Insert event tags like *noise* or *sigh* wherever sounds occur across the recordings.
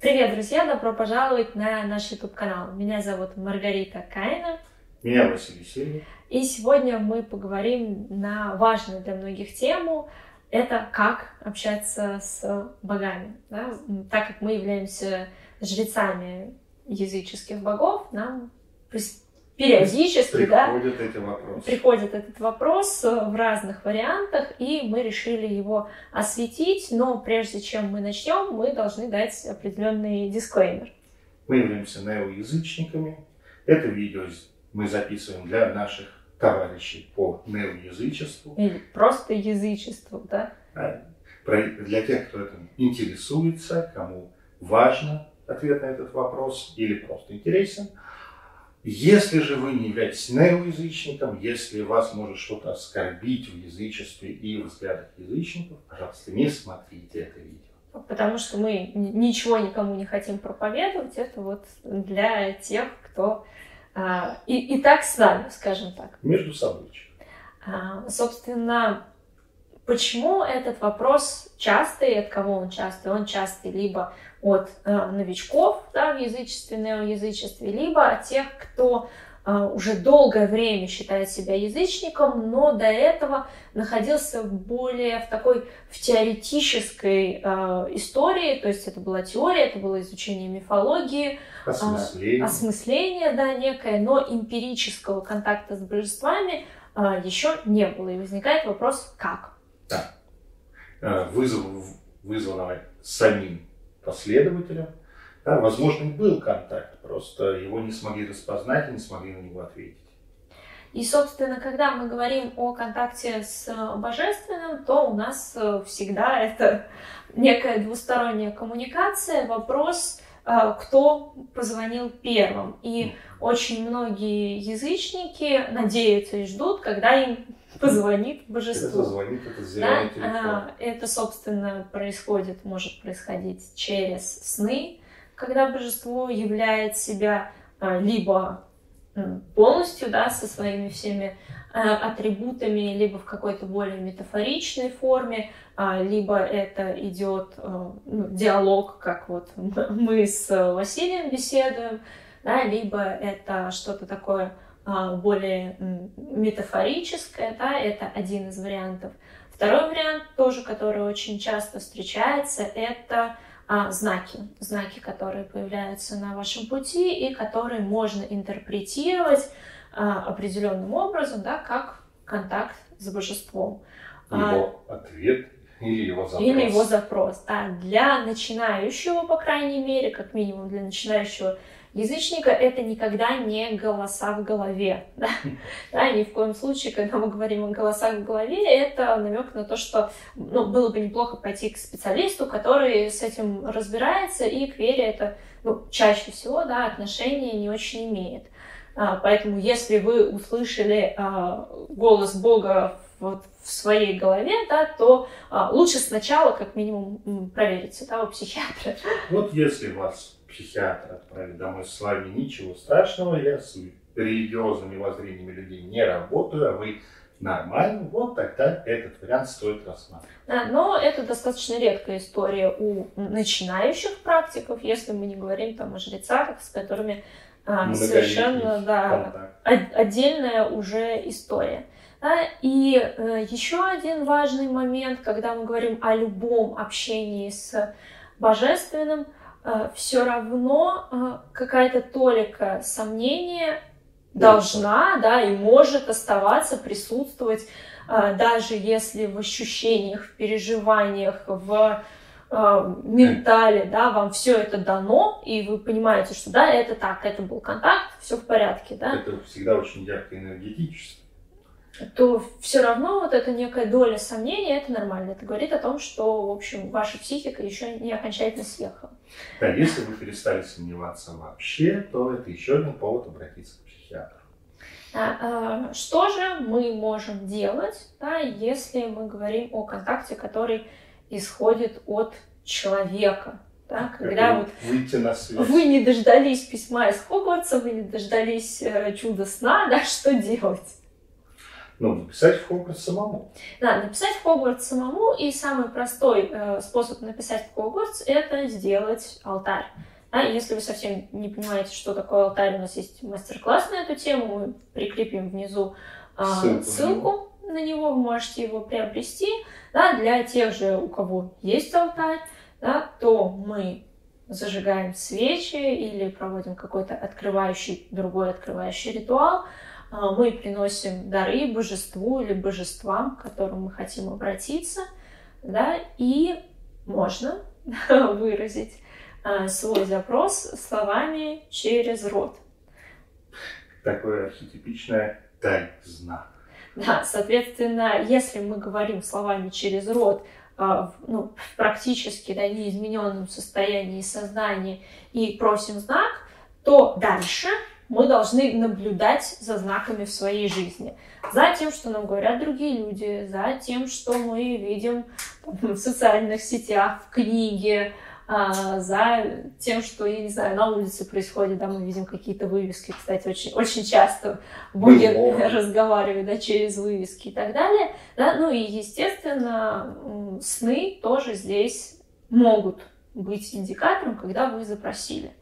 Привет, друзья! Добро пожаловать на наш YouTube-канал. Меня зовут Маргарита Кайна. Меня Василий Сильвин. И сегодня мы поговорим на важную для многих тему. Это как общаться с богами. Да? Так как мы являемся жрецами языческих богов, нам периодически приходит, да, эти вопросы. приходит этот вопрос в разных вариантах, и мы решили его осветить, но прежде чем мы начнем, мы должны дать определенный дисклеймер. Мы являемся неоязычниками. Это видео мы записываем для наших товарищей по неоязычеству. Или просто язычеству, да? А, для тех, кто этим интересуется, кому важно ответ на этот вопрос или просто интересен – если же вы не являетесь неоязычником, если вас может что-то оскорбить в язычестве и в взглядах язычников, пожалуйста, не смотрите это видео. Потому что мы ничего никому не хотим проповедовать, это вот для тех, кто а, и, и так с нами, скажем так. Между собой. А, собственно, почему этот вопрос частый, от кого он частый? Он частый либо от э, новичков да, в язычестве, неоязычестве, либо от тех, кто э, уже долгое время считает себя язычником, но до этого находился более в такой в теоретической э, истории, то есть это была теория, это было изучение мифологии, осмысление, э, осмысление да, некое, но эмпирического контакта с божествами э, еще не было. И возникает вопрос, как? Да. Э, вызов, вызванного самим последователям. Да, возможно, был контакт, просто его не смогли распознать и не смогли на него ответить. И, собственно, когда мы говорим о контакте с божественным, то у нас э, всегда это некая двусторонняя коммуникация, вопрос, э, кто позвонил первым. И очень многие язычники надеются и ждут, когда им позвонит божеству. Это звонит этот зеленый да? телефон. А, это, собственно, происходит, может происходить через сны, когда божество являет себя а, либо полностью, да, со своими всеми а, атрибутами, либо в какой-то более метафоричной форме, либо это идет ну, диалог, как вот *laughs* мы с Василием беседуем, да, либо это что-то такое а, более метафорическое, да, это один из вариантов. Второй вариант, тоже который очень часто встречается, это а, знаки. Знаки, которые появляются на вашем пути и которые можно интерпретировать а, определенным образом, да, как контакт с божеством. Его а, ответ или его запрос. Или его запрос. А для начинающего, по крайней мере, как минимум для начинающего язычника это никогда не голоса в голове. Да? да, ни в коем случае, когда мы говорим о голосах в голове, это намек на то, что ну, было бы неплохо пойти к специалисту, который с этим разбирается, и к вере это ну, чаще всего да, отношения не очень имеет. А, поэтому, если вы услышали а, голос Бога вот в своей голове, да, то а, лучше сначала, как минимум, провериться да, у психиатра. Вот если вас психиатр отправит домой с вами, ничего страшного, я с религиозными воззрениями людей не работаю, а вы нормально, вот тогда этот вариант стоит рассматривать. Да, но это достаточно редкая история у начинающих практиков, если мы не говорим там о жрецах, с которыми а, совершенно да, отдельная уже история. Да? И э, еще один важный момент, когда мы говорим о любом общении с божественным, все равно э, какая-то толика сомнения должна, да, и может оставаться, присутствовать, э, даже если в ощущениях, в переживаниях, в э, ментале, да, вам все это дано, и вы понимаете, что да, это так, это был контакт, все в порядке, да. Это всегда очень ярко энергетически то все равно вот эта некая доля сомнения, это нормально. Это говорит о том, что, в общем, ваша психика еще не окончательно съехала. Да, если вы перестали сомневаться вообще, то это еще один повод обратиться к психиатру. А, а, что же мы можем делать, да, если мы говорим о контакте, который исходит от человека? Да, когда вот выйти на свет. вы не дождались письма из Хогвартса, вы не дождались э, чуда сна, да, что делать? Ну, написать в Хогвартс самому. Да, написать в Хогвартс самому, и самый простой э, способ написать в Хогвартс – это сделать алтарь. Да, если вы совсем не понимаете, что такое алтарь, у нас есть мастер-класс на эту тему, мы прикрепим внизу э, ссылку, ссылку на него, вы можете его приобрести. Да, для тех же, у кого есть алтарь, да, то мы зажигаем свечи или проводим какой-то открывающий, другой открывающий ритуал – мы приносим дары божеству или божествам, к которым мы хотим обратиться, да, и можно *laughs* выразить а, свой запрос словами через рот. Такое архетипичное «дай-знак». Да, соответственно, если мы говорим словами через рот, а, ну, в практически да, неизмененном состоянии сознания и просим знак, то дальше мы должны наблюдать за знаками в своей жизни. За тем, что нам говорят другие люди, за тем, что мы видим *laughs* в социальных сетях, в книге, а, за тем, что, я не знаю, на улице происходит, да, мы видим какие-то вывески, кстати, очень, очень часто боги *laughs* разговаривают, да, через вывески и так далее, да, ну и, естественно, сны тоже здесь могут быть индикатором, когда вы запросили.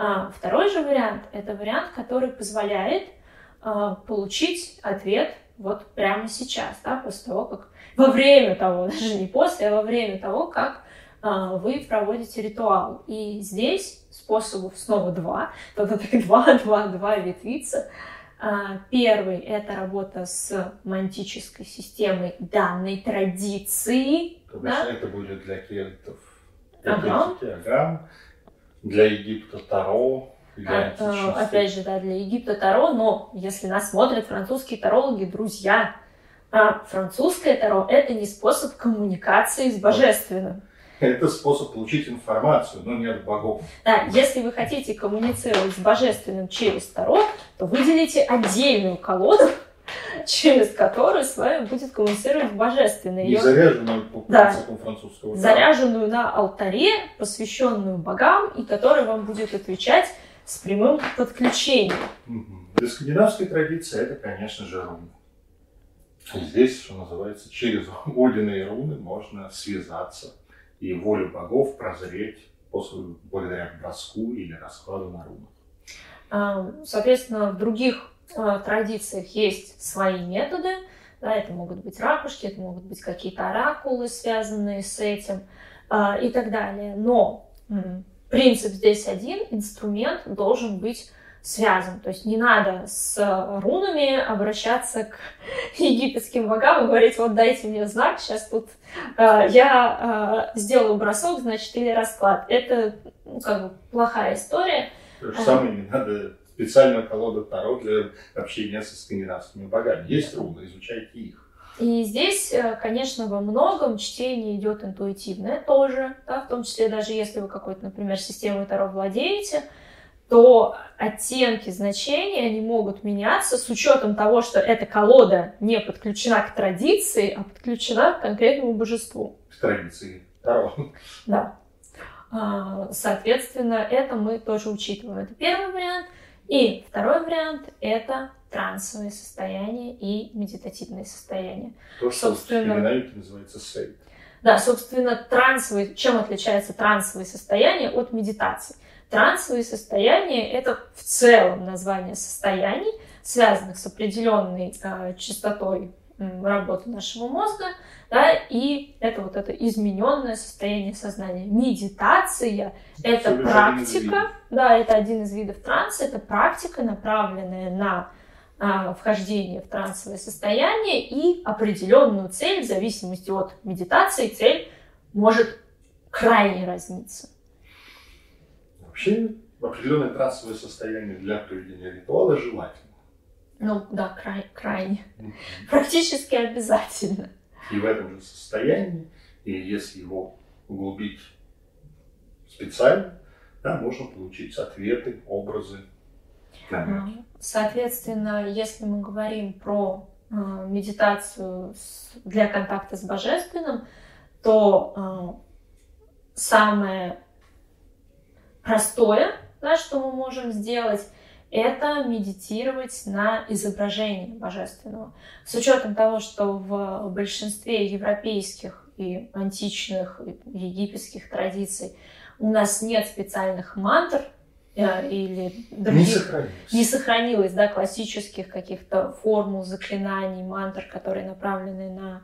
А второй же вариант – это вариант, который позволяет а, получить ответ вот прямо сейчас, да, после того, как во время того, *laughs* даже не после, а во время того, как а, вы проводите ритуал. И здесь способов снова два, *laughs* тогда так *laughs* два, два, два ветвится. А, первый – это работа с мантической системой данной традиции. То да? это будет для для ага. ага для Египта Таро. А, э, опять же, да, для Египта Таро, но если нас смотрят французские тарологи, друзья, а французское Таро – это не способ коммуникации с божественным. Это способ получить информацию, но не от богов. Да, если вы хотите коммуницировать с божественным через Таро, то выделите отдельную колоду, *laughs* через которую с вами будет коммуницировать божественное. Не заряженную по да, французского. Заряженную на алтаре, посвященную богам, и которая вам будет отвечать с прямым подключением. Для скандинавской традиции это, конечно же, руны. Здесь, что называется, через *laughs* Одина руны можно связаться и волю богов прозреть после, благодаря броску или раскладу на рунах. А, соответственно, в других Э, традициях есть свои методы. Да, это могут быть ракушки, это могут быть какие-то оракулы, связанные с этим э, и так далее. Но принцип здесь один, инструмент должен быть связан. То есть не надо с рунами обращаться к *laughs* египетским богам и говорить, вот дайте мне знак, сейчас тут э, я э, сделаю бросок, значит, или расклад. Это ну, как бы плохая история. То же самое не надо специальную колоду Таро для общения со скандинавскими богами. Есть руны, изучайте их. И здесь, э, конечно, во многом чтение идет интуитивное тоже, да, в том числе даже если вы какой-то, например, системой Таро владеете, то оттенки значений, они могут меняться с учетом того, что эта колода не подключена к традиции, а подключена к конкретному божеству. К традиции Таро. Да. А, соответственно, это мы тоже учитываем. Это первый вариант. И второй вариант – это трансовые состояния и медитативные состояния. То, что собственно, в называется сейт. Да, собственно, трансовые, чем отличается трансовые состояния от медитации? Трансовые состояния – это в целом название состояний, связанных с определенной э, частотой работы нашего мозга, да, и это вот это измененное состояние сознания. Медитация – это практика, да, это один из видов транса, это практика, направленная на а, вхождение в трансовое состояние и определенную цель, в зависимости от медитации, цель может крайне разниться. Вообще, определенное трансовое состояние для проведения ритуала желательно. Ну да, край, крайне. Mm-hmm. Практически обязательно. И в этом же состоянии, и если его углубить специально, да, можно получить ответы, образы, намеки. Соответственно, если мы говорим про э, медитацию с, для контакта с Божественным, то э, самое простое, да, что мы можем сделать, это медитировать на изображение божественного. С учетом того, что в большинстве европейских и античных, и египетских традиций у нас нет специальных мантр, э, или других... Не сохранилось. Не сохранилось, да, классических каких-то формул, заклинаний, мантр, которые направлены на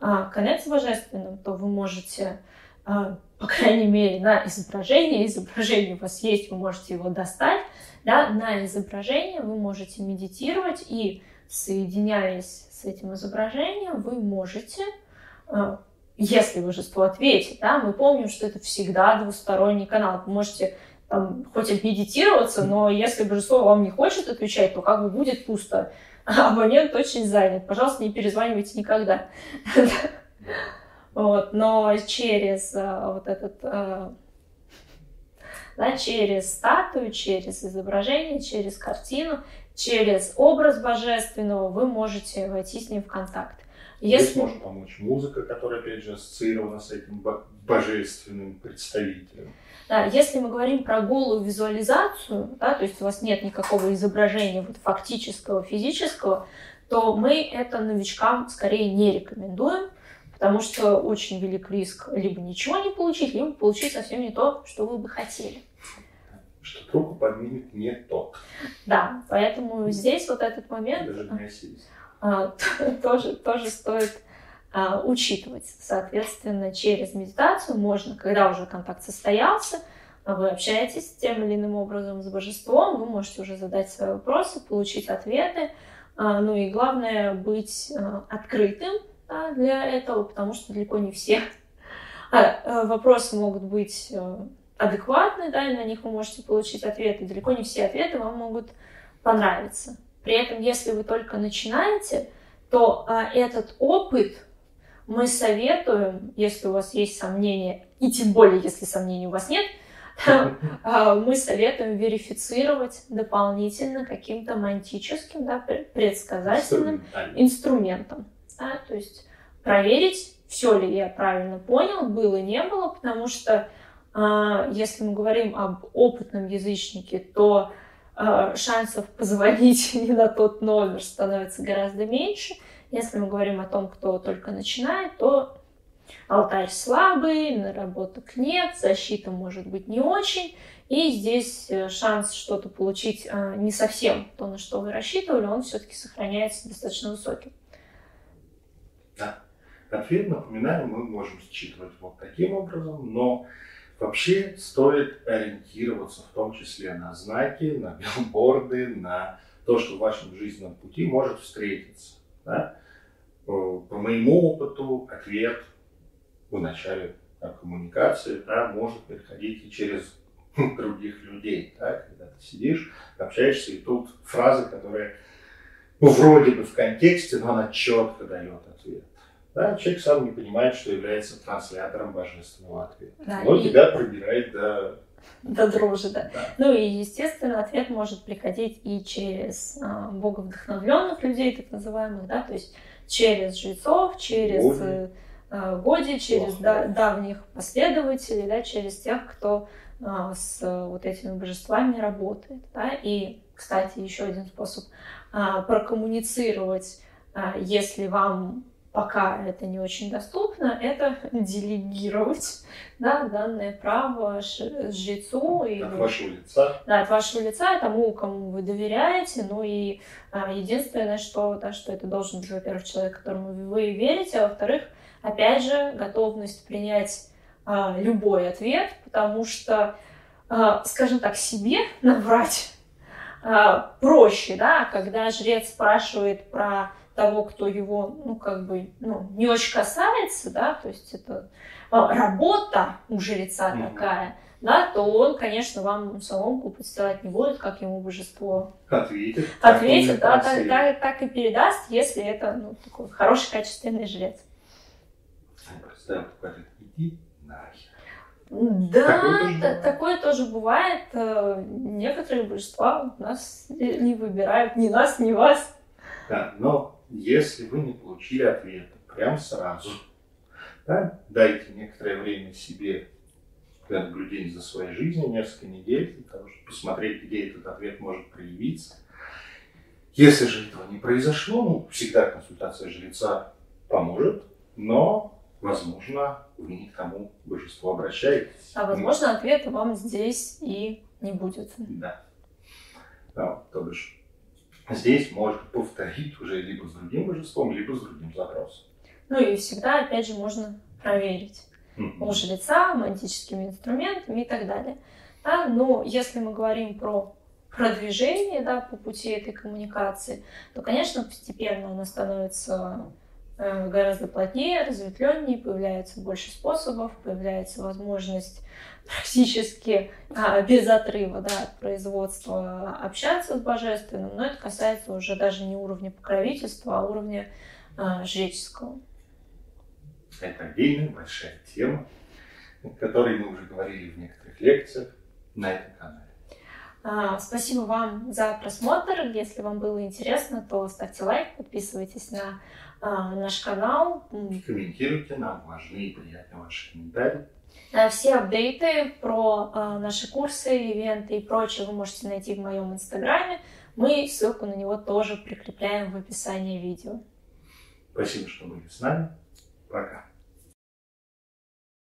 а, конец божественным, то вы можете, по крайней мере, на изображение, изображение у вас есть, вы можете его достать, да, на изображение вы можете медитировать и, соединяясь с этим изображением, вы можете, а, если божество ответит, да, мы помним, что это всегда двусторонний канал, вы можете там, хоть медитироваться, но если божество вам не хочет отвечать, то как бы будет пусто. А *laughs* абонент очень занят. Пожалуйста, не перезванивайте никогда. *laughs* Вот, но через а, вот этот а, да, через статую, через изображение, через картину, через образ божественного вы можете войти с ним в контакт. Если... Здесь может помочь музыка, которая, опять же, ассоциирована с этим божественным представителем. Да, если мы говорим про голую визуализацию, да, то есть у вас нет никакого изображения вот фактического, физического, то мы это новичкам скорее не рекомендуем, потому что очень велик риск либо ничего не получить, либо получить совсем не то, что вы бы хотели. Что руку поднимет не тот. Да, поэтому здесь вот этот момент а, *laughs* тоже, тоже стоит а, учитывать. Соответственно, через медитацию можно, когда уже контакт состоялся, вы общаетесь тем или иным образом с божеством, вы можете уже задать свои вопросы, получить ответы. А, ну и главное быть а, открытым для этого, потому что далеко не все вопросы могут быть адекватны, да, и на них вы можете получить ответы. Далеко не все ответы вам могут понравиться. При этом, если вы только начинаете, то этот опыт мы советуем, если у вас есть сомнения, и тем более, если сомнений у вас нет, *laughs* а, мы советуем верифицировать дополнительно каким-то мантическим, да, предсказательным инструментом. Да, то есть проверить, все ли я правильно понял, было, не было, потому что а, если мы говорим об опытном язычнике, то а, шансов позвонить *laughs* не на тот номер становится гораздо меньше – если мы говорим о том, кто только начинает, то алтарь слабый, наработок нет, защита может быть не очень, и здесь э, шанс что-то получить э, не совсем то, на что вы рассчитывали, он все-таки сохраняется достаточно высоким. Да. Ответ, напоминаю, мы можем считывать вот таким образом, но вообще стоит ориентироваться в том числе на знаки, на билборды, на то, что в вашем жизненном пути может встретиться. Да? Э, по моему опыту, ответ в начале коммуникации да, может приходить и через *laughs* других людей. Да, когда ты сидишь, общаешься, и тут фраза, которая ну, вроде бы в контексте, но она четко дает ответ. Да, человек сам не понимает, что является транслятором божественного ответа. Да, но и... тебя пробирает до до дрожи, да. да. Ну и, естественно, ответ может приходить и через а, боговдохновленных людей, так называемых, да, то есть через жрецов, через Годи, э, Годи через да, давних последователей, да, через тех, кто э, с вот этими божествами работает. Да. И, кстати, еще один способ э, прокоммуницировать, если вам пока это не очень доступно, это *laughs* делегировать да, данное право жрецу. И, от вашего лица. Да, от вашего лица, тому, кому вы доверяете. Ну и а, единственное, что, да, что это должен быть, во-первых, человек, которому вы верите, а во-вторых, опять же, готовность принять а, любой ответ, потому что, а, скажем так, себе наврать а, проще, да, когда жрец спрашивает про того, кто его, ну, как бы, ну, не очень касается, да, то есть это а, работа у жреца mm-hmm. такая, да, то он, конечно, вам соломку подстилать не будет, как ему божество ответит. Ответит, да, так, так, так и передаст, если это, ну, такой хороший, качественный жрец. Представь, иди нахер. Да, такое тоже, такое тоже бывает. Э, некоторые божества нас не выбирают, ни нас, ни вас. Да, но если вы не получили ответа прям сразу, да, дайте некоторое время себе для наблюдения за своей жизнью несколько недель, для того, чтобы посмотреть, где этот ответ может проявиться. Если же этого не произошло, ну, всегда консультация жреца поможет, но, возможно, вы не к тому божеству обращаетесь. А возможно, ответа вам здесь и не будет. Да. да то бишь, здесь можно повторить уже либо с другим божеством, либо с другим запросом. Ну и всегда, опять же, можно проверить у жреца, магическими инструментами и так далее. Да? Но если мы говорим про продвижение да, по пути этой коммуникации, то, конечно, постепенно она становится гораздо плотнее, разветвленнее, появляется больше способов, появляется возможность практически а, без отрыва да, от производства общаться с божественным, но это касается уже даже не уровня покровительства, а уровня а, жреческого. Это отдельная большая тема, о которой мы уже говорили в некоторых лекциях на этом канале. А, спасибо вам за просмотр. Если вам было интересно, то ставьте лайк, подписывайтесь на наш канал. Комментируйте, нам важны и приятны ваши комментарии. Все апдейты про а, наши курсы, ивенты и прочее вы можете найти в моем инстаграме. Мы ссылку на него тоже прикрепляем в описании видео. Спасибо, что были с нами. Пока.